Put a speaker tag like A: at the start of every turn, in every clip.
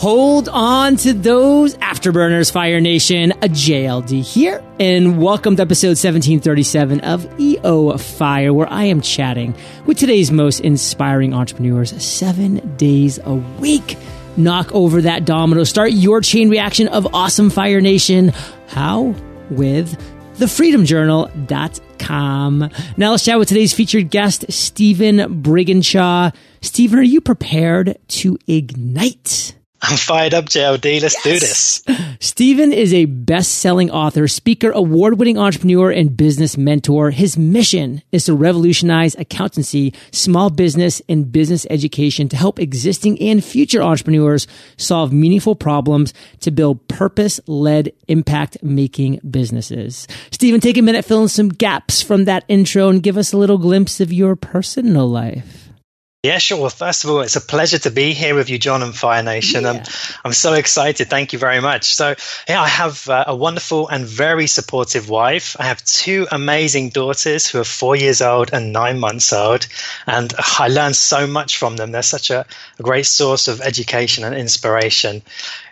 A: Hold on to those afterburners, Fire Nation. A JLD here, and welcome to episode 1737 of EO Fire, where I am chatting with today's most inspiring entrepreneurs seven days a week. Knock over that domino. Start your chain reaction of awesome Fire Nation. How? With thefreedomjournal.com. Now let's chat with today's featured guest, Steven Briginshaw. Steven, are you prepared to ignite?
B: I'm fired up, JLD. Let's yes. do this.
A: Steven is a best-selling author, speaker, award-winning entrepreneur, and business mentor. His mission is to revolutionize accountancy, small business, and business education to help existing and future entrepreneurs solve meaningful problems to build purpose-led, impact-making businesses. Steven, take a minute, fill in some gaps from that intro, and give us a little glimpse of your personal life.
B: Yeah, sure. Well, first of all, it's a pleasure to be here with you, John and Fire Nation. Yeah. I'm, I'm so excited. Thank you very much. So, yeah, I have uh, a wonderful and very supportive wife. I have two amazing daughters who are four years old and nine months old. And I learn so much from them. They're such a, a great source of education and inspiration.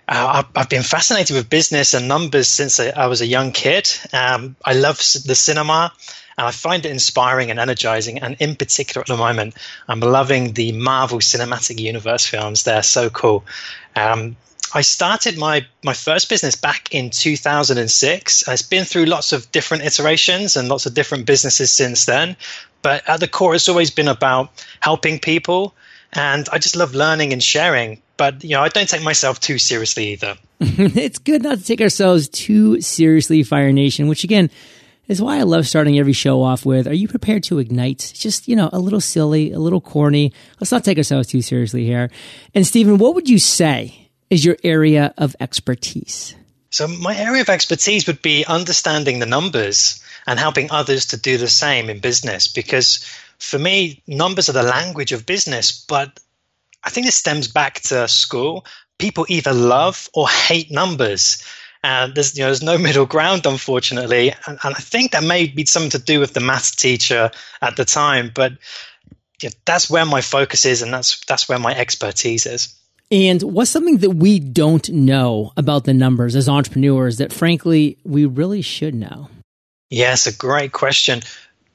B: Uh, I've been fascinated with business and numbers since I was a young kid. Um, I love the cinema. And I find it inspiring and energizing. And in particular, at the moment, I'm loving the Marvel Cinematic Universe films. They're so cool. Um, I started my, my first business back in 2006. It's been through lots of different iterations and lots of different businesses since then. But at the core, it's always been about helping people. And I just love learning and sharing. But, you know, I don't take myself too seriously either.
A: it's good not to take ourselves too seriously, Fire Nation, which again, is why I love starting every show off with, are you prepared to ignite? Just, you know, a little silly, a little corny. Let's not take ourselves too seriously here. And Steven, what would you say is your area of expertise?
B: So my area of expertise would be understanding the numbers and helping others to do the same in business because for me, numbers are the language of business, but I think this stems back to school. People either love or hate numbers. And there's you know there's no middle ground unfortunately. And, and, i think that may be something to do with the maths teacher at the time but yeah, that's where my focus is and that's that's where my expertise is.
A: And what's something that we don't know about the numbers as entrepreneurs that frankly we really should know?
B: Yes a great question.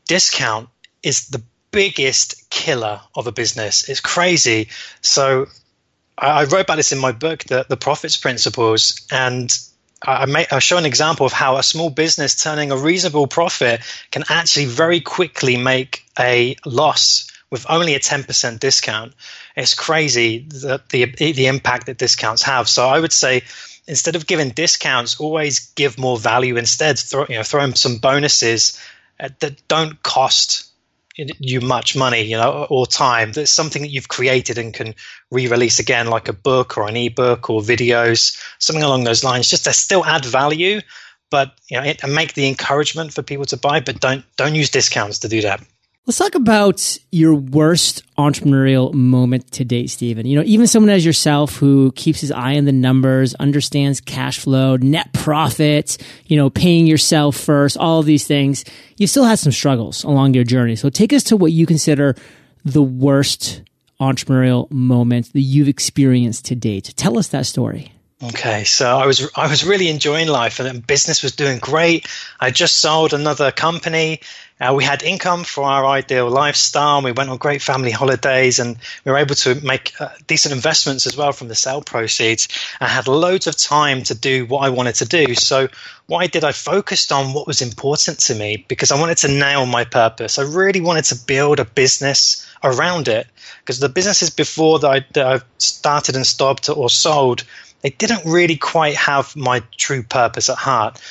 B: Discount is the biggest killer of a business it's crazy so I, wrote about this in my book, the, the profits principles, and I, may, I show an example of how a small business turning a reasonable profit can actually very quickly make a loss with only a 10% discount. It's crazy that the, the impact that discounts have. So I would say instead of giving discounts, always give more value instead. Throw, you know, throw in some bonuses uh, that don't cost you much money, you know, or time. That's something that you've created and can re-release again, like a book or an ebook or videos, something along those lines. Just to still add value, but you know, and make the encouragement for people to buy. But don't don't use discounts to do that.
A: Let's talk about your worst entrepreneurial moment to date, Steven. You know, even someone as yourself who keeps his eye on the numbers, understands cash flow, net profit, you know, paying yourself first, all of these things, you still had some struggles along your journey. So take us to what you consider the worst entrepreneurial moment that you've experienced to date. Tell us that story.
B: Okay, so I was I was really enjoying life, and business was doing great. I just sold another company. Uh, we had income for our ideal lifestyle. We went on great family holidays, and we were able to make uh, decent investments as well from the sale proceeds. I had loads of time to do what I wanted to do. So I did, I focused on what was important to me because I wanted to nail my purpose. I really wanted to build a business around it because the businesses before that I, that I started and stopped or sold they didn't really quite have my true purpose at heart.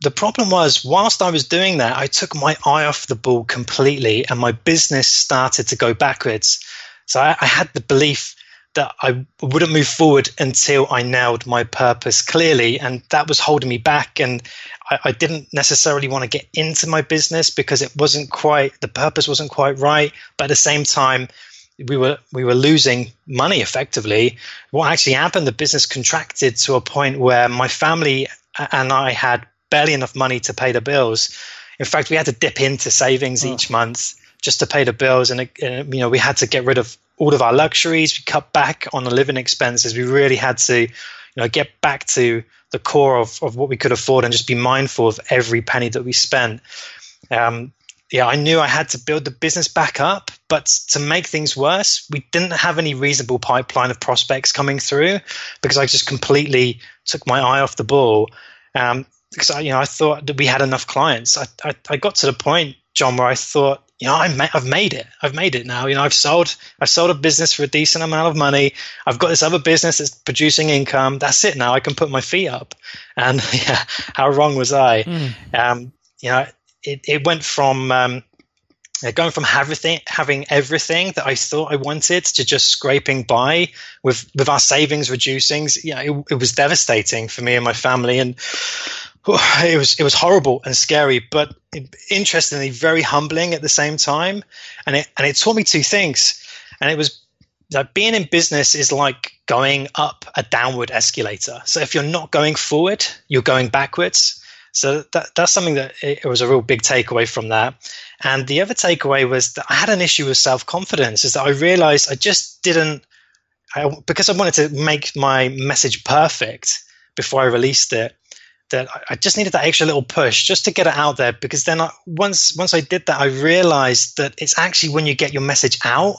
B: The problem was, whilst I was doing that, I took my eye off the ball completely and my business started to go backwards. So I, I had the belief that I wouldn't move forward until I nailed my purpose clearly. And that was holding me back. And I, I, didn't necessarily want to get into my business because it wasn't quite, the purpose wasn't quite right. But at the same time, we were we were losing money effectively. What actually happened? The business contracted to a point where my family and I had barely enough money to pay the bills. In fact, we had to dip into savings oh. each month just to pay the bills, and, and, you know we had to get rid of all of our luxuries. We cut back on the living expenses. We really had to, you know, get back to the core of, of what we could afford and just be mindful of every penny that we spent. Um, yeah, I knew I had to build the business back up, but to make things worse, we didn't have any reasonable pipeline of prospects coming through because I just completely took my eye off the ball. Um, because I, you know, I thought that we had enough clients. I, I, I got to the point, John, where I thought, you know, I have made it. I've made it now. You know, I've sold, I've sold a business for a decent amount of money. I've got this other business that's producing income. That's it now. I can put my feet up. And yeah, how wrong was I? Mm. Um, you know, it, it went from um, going from everything, having everything that I thought I wanted to just scraping by with with our savings reducing. Yeah, it, it was devastating for me and my family, and it was it was horrible and scary, but interestingly, very humbling at the same time. And it and it taught me two things. And it was that being in business is like going up a downward escalator. So if you're not going forward, you're going backwards. So that, that's something that it, it was a real big takeaway from that. And the other takeaway was that I had an issue with self confidence. Is that I realized I just didn't, I, because I wanted to make my message perfect before I released it that I just needed that extra little push just to get it out there because then I, once once I did that I realized that it's actually when you get your message out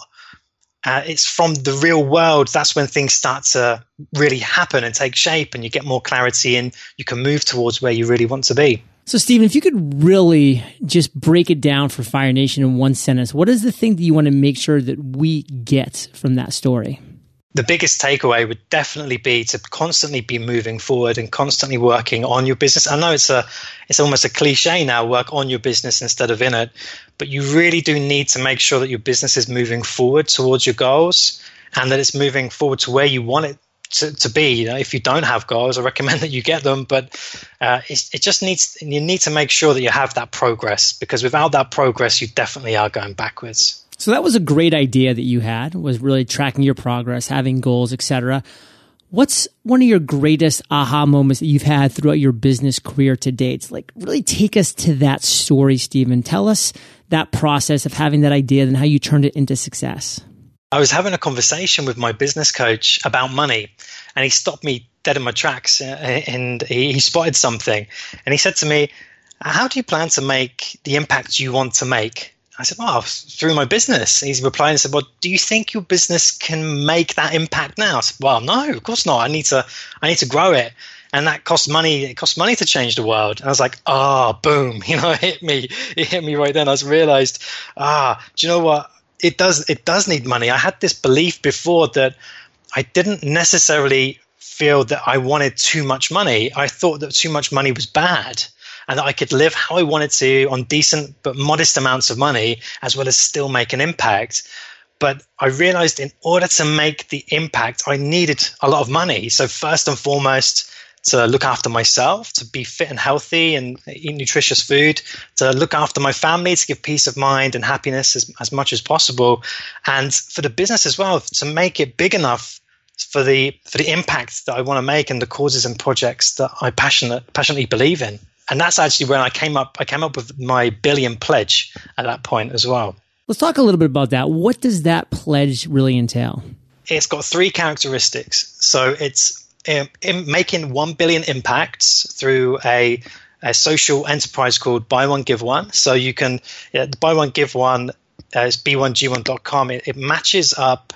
B: uh, it's from the real world that's when things start to really happen and take shape and you get more clarity and you can move towards where you really want to be.
A: So steven if you could really just break it down for fire nation in one sentence what is the thing that you want to make sure that we get from that story
B: the biggest takeaway would definitely be to constantly be moving forward and constantly working on your business. I know it's a it's almost a cliche now, work on your business instead of in it, but you really do need to make sure that your business is moving forward towards your goals and that it's moving forward to where you want it to, to be. You know, if you don't have goals, I recommend that you get them, but uh, it just needs you need to make sure that you have that progress because without that progress, you definitely are going backwards.
A: So that was a great idea that you had was really tracking your progress, having goals, etc. What's one of your greatest aha moments that you've had throughout your business career to date? Like really take us to that story, Steven. Tell us that process of having that idea and how you turned it into success.
B: I was having a conversation with my business coach about money, and he stopped me dead in my tracks uh, and he spotted something. And he said to me, How do you plan to make the impact you want to make? I said, well, through my business. He's replied and said, well, do you think your business can make that impact now? I said, well, no, of course not. I need to, I need to grow it. And that costs money. It costs money to change the world. And I was like, ah, oh, boom, you know, it hit me. It hit me right then. I was realized, ah, do you know what? It does, it does need money. I had this belief before that I didn't necessarily feel that I wanted too much money. I thought that too much money was bad and that I could live how I wanted to on decent but modest amounts of money as well as still make an impact. But I realized in order to make the impact, I needed a lot of money. So, first and foremost, to look after myself, to be fit and healthy and eat nutritious food, to look after my family, to give peace of mind and happiness as, as much as possible. And for the business as well, to make it big enough for the for the impact that I want to make and the causes and projects that I passionate passionately believe in and that's actually when I came up. I came up with my billion pledge at that point as well.
A: Let's talk a little bit about that. What does that pledge really entail?
B: It's got three characteristics. So it's um, making one billion impacts through a, a social enterprise called Buy One Give One. So you can yeah, Buy One Give One. Uh, it's b1g1.com. It, it matches up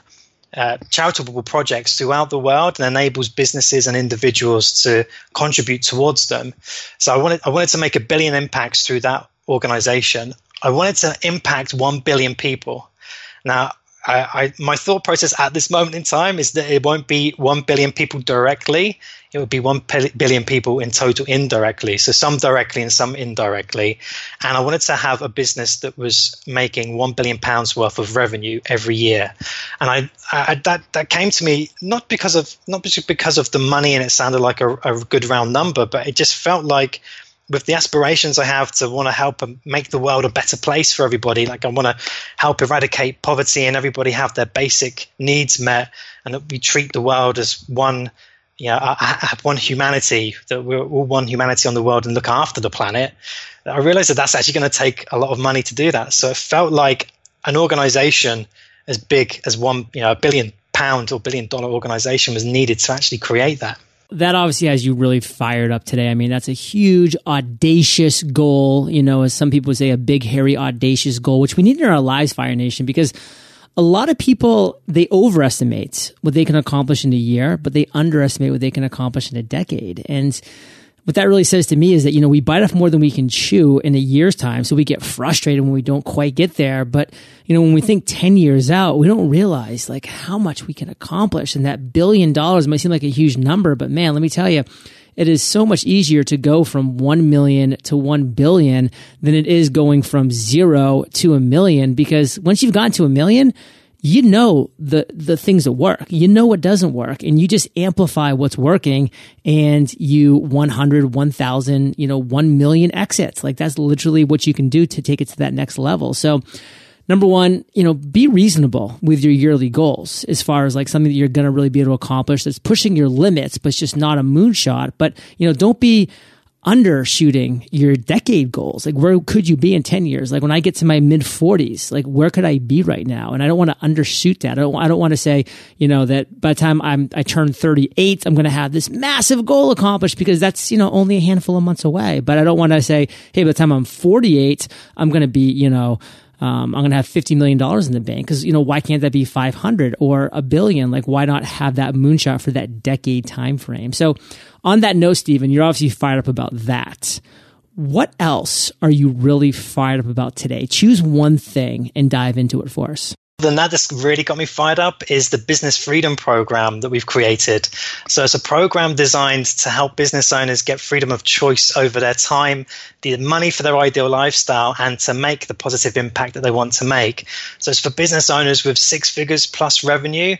B: uh, charitable projects throughout the world and enables businesses and individuals to contribute towards them. So I wanted I wanted to make a billion impacts through that organization. I wanted to impact one billion people. Now I, I, my thought process at this moment in time is that it won't be 1 billion people directly. It would be 1 billion people in total indirectly. So some directly and some indirectly. And I wanted to have a business that was making 1 billion pounds worth of revenue every year. And I, I that, that came to me not because of, not because of the money and it sounded like a, a good round number, but it just felt like with the aspirations I have to want to help and make the world a better place for everybody, like I want to help eradicate poverty and everybody have their basic needs met, and that we treat the world as one, you know, one humanity, that we're all one humanity on the world and look after the planet. I realized that that's actually going to take a lot of money to do that. So it felt like an organization as big as one, you know, a billion pound or billion dollar organization was needed to actually create that.
A: That obviously has you really fired up today. I mean, that's a huge, audacious goal. You know, as some people say, a big, hairy, audacious goal, which we need in our lives, Fire Nation, because a lot of people they overestimate what they can accomplish in a year, but they underestimate what they can accomplish in a decade. And what that really says to me is that, you know, we bite off more than we can chew in a year's time. So we get frustrated when we don't quite get there. But, you know, when we think 10 years out, we don't realize like how much we can accomplish. And that billion dollars might seem like a huge number, but man, let me tell you, it is so much easier to go from 1 million to 1 billion than it is going from zero to a million because once you've gotten to a million, you know the the things that work. You know what doesn't work and you just amplify what's working and you 100, 1000, you know, 1 million exits. Like that's literally what you can do to take it to that next level. So number one, you know, be reasonable with your yearly goals as far as like something that you're going to really be able to accomplish that's pushing your limits, but it's just not a moonshot. But, you know, don't be undershooting your decade goals. Like, where could you be in 10 years? Like, when I get to my mid 40s, like, where could I be right now? And I don't want to undershoot that. I don't, I don't want to say, you know, that by the time I'm, I turn 38, I'm going to have this massive goal accomplished because that's, you know, only a handful of months away. But I don't want to say, hey, by the time I'm 48, I'm going to be, you know, um, I'm going to have $50 million in the bank. Cause, you know, why can't that be 500 or a billion? Like, why not have that moonshot for that decade time frame? So on that note, Steven, you're obviously fired up about that. What else are you really fired up about today? Choose one thing and dive into it for us
B: than that that's really got me fired up is the business freedom program that we've created. So it's a program designed to help business owners get freedom of choice over their time the money for their ideal lifestyle and to make the positive impact that they want to make. So it's for business owners with six figures plus revenue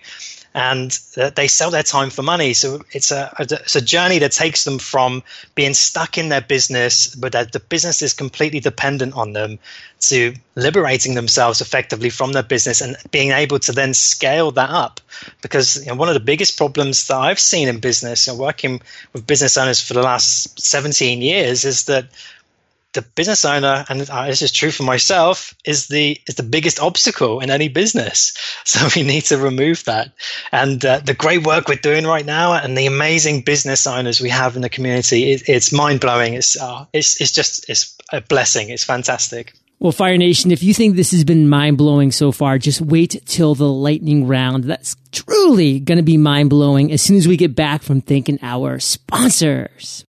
B: and they sell their time for money. So it's a, it's a journey that takes them from being stuck in their business, but that the business is completely dependent on them, to liberating themselves effectively from their business and being able to then scale that up. Because you know, one of the biggest problems that I've seen in business and working with business owners for the last 17 years is that the business owner, and this is true for myself, is the is the biggest obstacle in any business. So we need to remove that. And uh, the great work we're doing right now, and the amazing business owners we have in the community, it, it's mind blowing. It's uh, it's it's just it's a blessing. It's fantastic.
A: Well, Fire Nation, if you think this has been mind blowing so far, just wait till the lightning round. That's truly going to be mind blowing as soon as we get back from thanking our sponsors.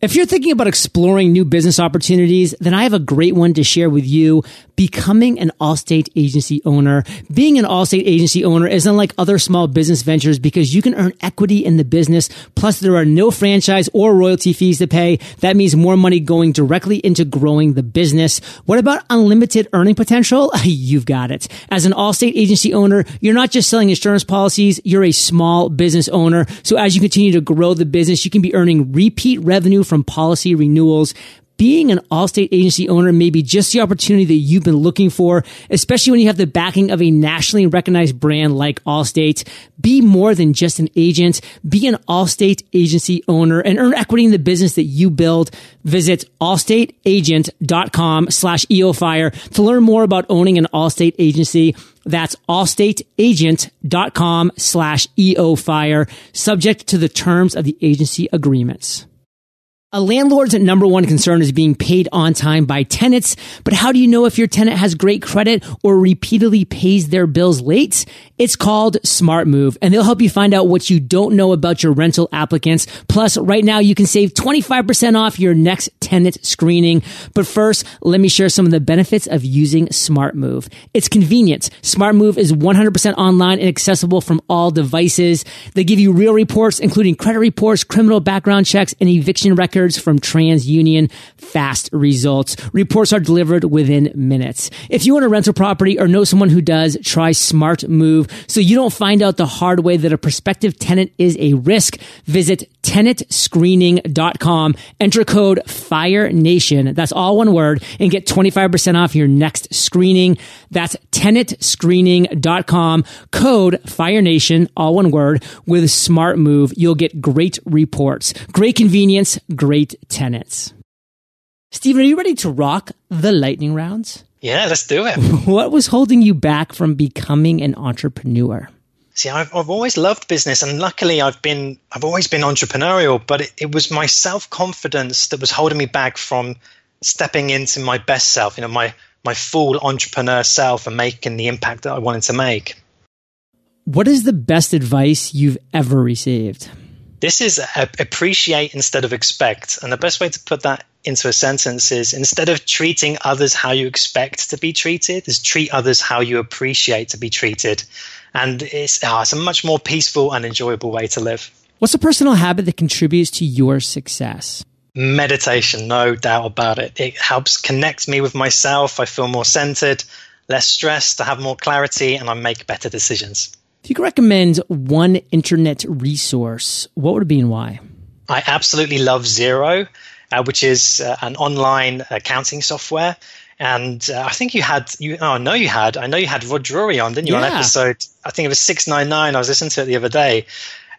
A: If you're thinking about exploring new business opportunities, then I have a great one to share with you. Becoming an Allstate agency owner. Being an Allstate agency owner is unlike other small business ventures because you can earn equity in the business. Plus there are no franchise or royalty fees to pay. That means more money going directly into growing the business. What about unlimited earning potential? You've got it. As an Allstate agency owner, you're not just selling insurance policies. You're a small business owner. So as you continue to grow the business, you can be earning repeat revenue from policy renewals being an Allstate agency owner may be just the opportunity that you've been looking for, especially when you have the backing of a nationally recognized brand like Allstate. Be more than just an agent. Be an Allstate agency owner and earn equity in the business that you build. Visit allstateagent.com slash eofire to learn more about owning an Allstate agency. That's allstateagent.com slash eofire, subject to the terms of the agency agreements. A landlord's number one concern is being paid on time by tenants, but how do you know if your tenant has great credit or repeatedly pays their bills late? It's called Smart Move, and they'll help you find out what you don't know about your rental applicants. Plus, right now you can save 25% off your next tenant screening. But first, let me share some of the benefits of using Smart Move. It's convenient. Smart Move is 100% online and accessible from all devices. They give you real reports, including credit reports, criminal background checks, and eviction records records from TransUnion. Fast results. Reports are delivered within minutes. If you own a rental property or know someone who does, try Smart Move so you don't find out the hard way that a prospective tenant is a risk. Visit tenantscreening.com. Enter code FIRE NATION. That's all one word and get 25% off your next screening. That's tenantscreening.com. Code FIRE NATION, all one word with Smart Move. You'll get great reports, great convenience, great tenants. Steven, are you ready to rock the lightning rounds?
B: Yeah, let's do it.
A: what was holding you back from becoming an entrepreneur?
B: See, I've, I've always loved business, and luckily, I've been I've always been entrepreneurial. But it, it was my self confidence that was holding me back from stepping into my best self. You know, my my full entrepreneur self and making the impact that I wanted to make.
A: What is the best advice you've ever received?
B: This is appreciate instead of expect. And the best way to put that into a sentence is instead of treating others how you expect to be treated, is treat others how you appreciate to be treated. And it's, oh, it's a much more peaceful and enjoyable way to live.
A: What's a personal habit that contributes to your success?
B: Meditation, no doubt about it. It helps connect me with myself. I feel more centered, less stressed, I have more clarity, and I make better decisions.
A: If you could recommend one internet resource, what would it be and why?
B: I absolutely love Xero, uh, which is uh, an online accounting software. And uh, I think you had you. Oh, no, you had. I know you had Rod Drury on, didn't you? Yeah. On episode, I think it was six nine nine. I was listening to it the other day.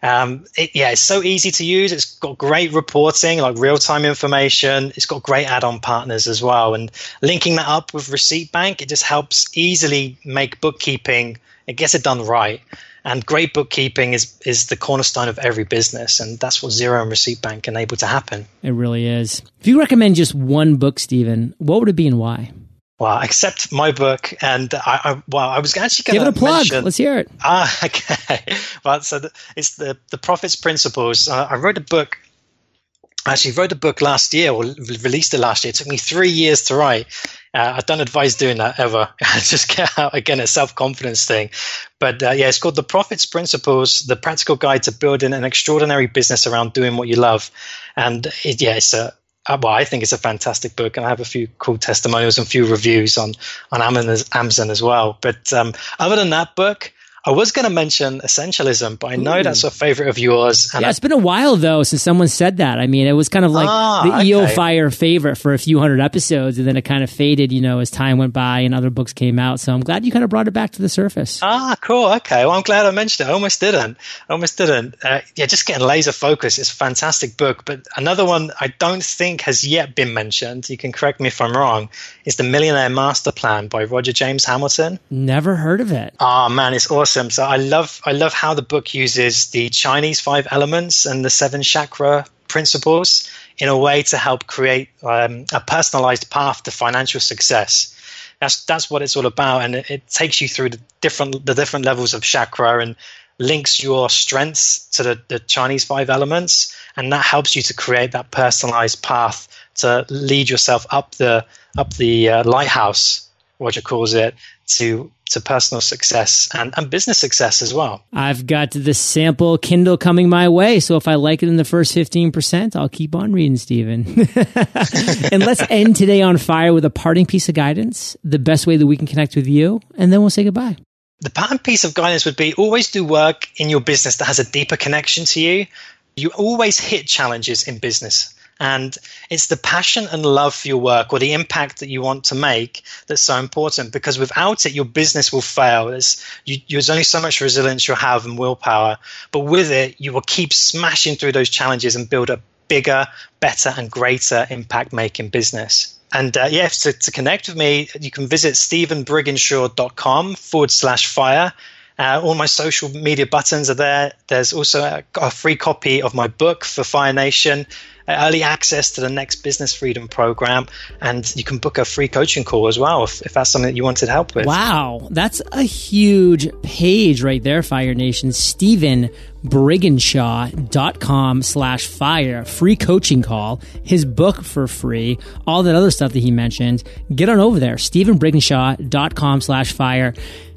B: Um, it, yeah, it's so easy to use. It's got great reporting, like real time information. It's got great add on partners as well. And linking that up with Receipt Bank, it just helps easily make bookkeeping it gets it done right. And great bookkeeping is is the cornerstone of every business, and that's what Xero and Receipt Bank enable to happen.
A: It really is. If you recommend just one book, Steven, what would it be and why?
B: Well, except my book, and I, I well, I was actually going
A: to give it a plug. Mention, Let's hear it.
B: Ah, okay. Well, so the, it's the the Profits Principles. Uh, I wrote a book. I actually wrote a book last year, or released it last year. It took me three years to write, uh, I don't advise doing that ever. Just get out again a self confidence thing. But uh, yeah, it's called the Profits Principles: The Practical Guide to Building an Extraordinary Business Around Doing What You Love. And it, yeah, it's a uh, well, I think it's a fantastic book, and I have a few cool testimonials and few reviews on on Amazon as well. But um, other than that book, I was going to mention essentialism, but I know Ooh. that's a favorite of yours.
A: yeah, it's been a while though since someone said that. I mean, it was kind of like ah, the okay. EO Fire favorite for a few hundred episodes, and then it kind of faded, you know, as time went by and other books came out. So I'm glad you kind of brought it back to the surface.
B: Ah, cool. Okay, well, I'm glad I mentioned it. I almost didn't. I almost didn't. Uh, yeah, just getting laser focus. It's a fantastic book. But another one I don't think has yet been mentioned. You can correct me if I'm wrong. Is the Millionaire Master Plan by Roger James Hamilton.
A: Never heard of it.
B: Oh man, it's awesome. So I love I love how the book uses the Chinese five elements and the seven chakra principles in a way to help create um, a personalized path to financial success. That's that's what it's all about, and it, it takes you through the different the different levels of chakra and links your strengths to the, the Chinese five elements, and that helps you to create that personalized path to lead yourself up the up the uh, lighthouse, Roger calls it, to to personal success and, and business success as well.
A: I've got the sample Kindle coming my way. So if I like it in the first 15%, I'll keep on reading, Steven. and let's end today on fire with a parting piece of guidance, the best way that we can connect with you, and then we'll say goodbye.
B: The parting piece of guidance would be always do work in your business that has a deeper connection to you. You always hit challenges in business and it's the passion and love for your work or the impact that you want to make that's so important because without it, your business will fail. There's, you, there's only so much resilience you'll have and willpower. But with it, you will keep smashing through those challenges and build a bigger, better, and greater impact making business. And uh, yeah, to, to connect with me, you can visit stevenbriginshaw.com forward slash fire. Uh, all my social media buttons are there. There's also a, a, free copy of my book for Fire Nation, early access to the next business freedom program, and you can book a free coaching call as well if, if that's something that you wanted help with.
A: Wow, that's a huge page right there, Fire Nation. Steven Briginshaw.com slash fire, free coaching call, his book for free, all that other stuff that he mentioned. Get on over there, StevenBriginshaw.com slash fire.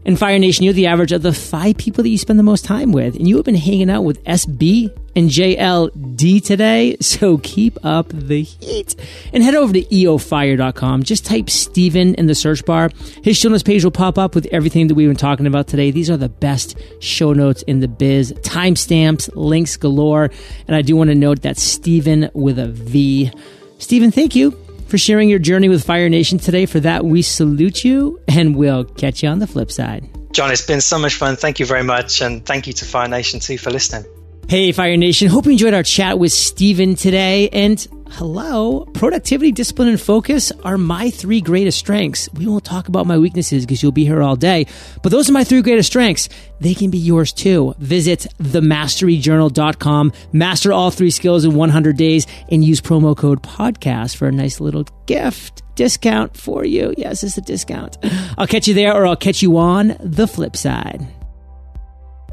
A: And Fire Nation, you're the average of the five people that you spend the most time with. And you have been hanging out with SB and JLD today. So keep up the heat and head over to eofire.com. Just type Steven in the search bar. His show notes page will pop up with everything that we've been talking about today. These are the best show notes in the biz. Timestamps, links galore. And I do want to note that Steven with a V. Steven, thank you for sharing your journey with Fire Nation today. For that, we salute you and we'll catch you on the flip side.
B: John, it's been so much fun. Thank you very much. And thank you to Fire Nation too for listening.
A: Hey, Fire Nation. Hope you enjoyed our chat with Steven today. And hello, productivity, discipline, and focus are my three greatest strengths. We won't talk about my weaknesses because you'll be here all day, but those are my three greatest strengths. They can be yours too. Visit themasteryjournal.com, master all three skills in 100 days, and use promo code podcast for a nice little gift discount for you. Yes, it's a discount. I'll catch you there or I'll catch you on the flip side.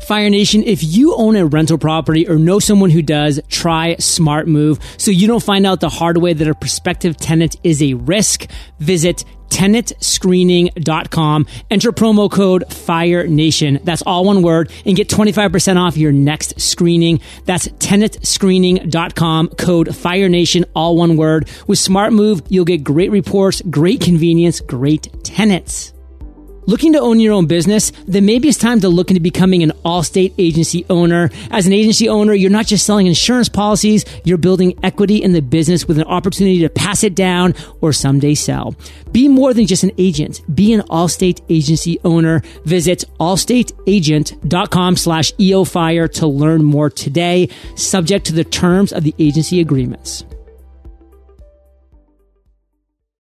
A: Fire Nation, if you own a rental property or know someone who does, try Smart Move so you don't find out the hard way that a prospective tenant is a risk. Visit tenantscreening.com. Enter promo code FIRE NATION. That's all one word and get 25% off your next screening. That's tenantscreening.com. Code FIRE NATION, all one word. With Smart Move, you'll get great reports, great convenience, great tenants. Looking to own your own business? Then maybe it's time to look into becoming an Allstate agency owner. As an agency owner, you're not just selling insurance policies, you're building equity in the business with an opportunity to pass it down or someday sell. Be more than just an agent. Be an Allstate agency owner. Visit allstateagent.com slash eofire to learn more today, subject to the terms of the agency agreements.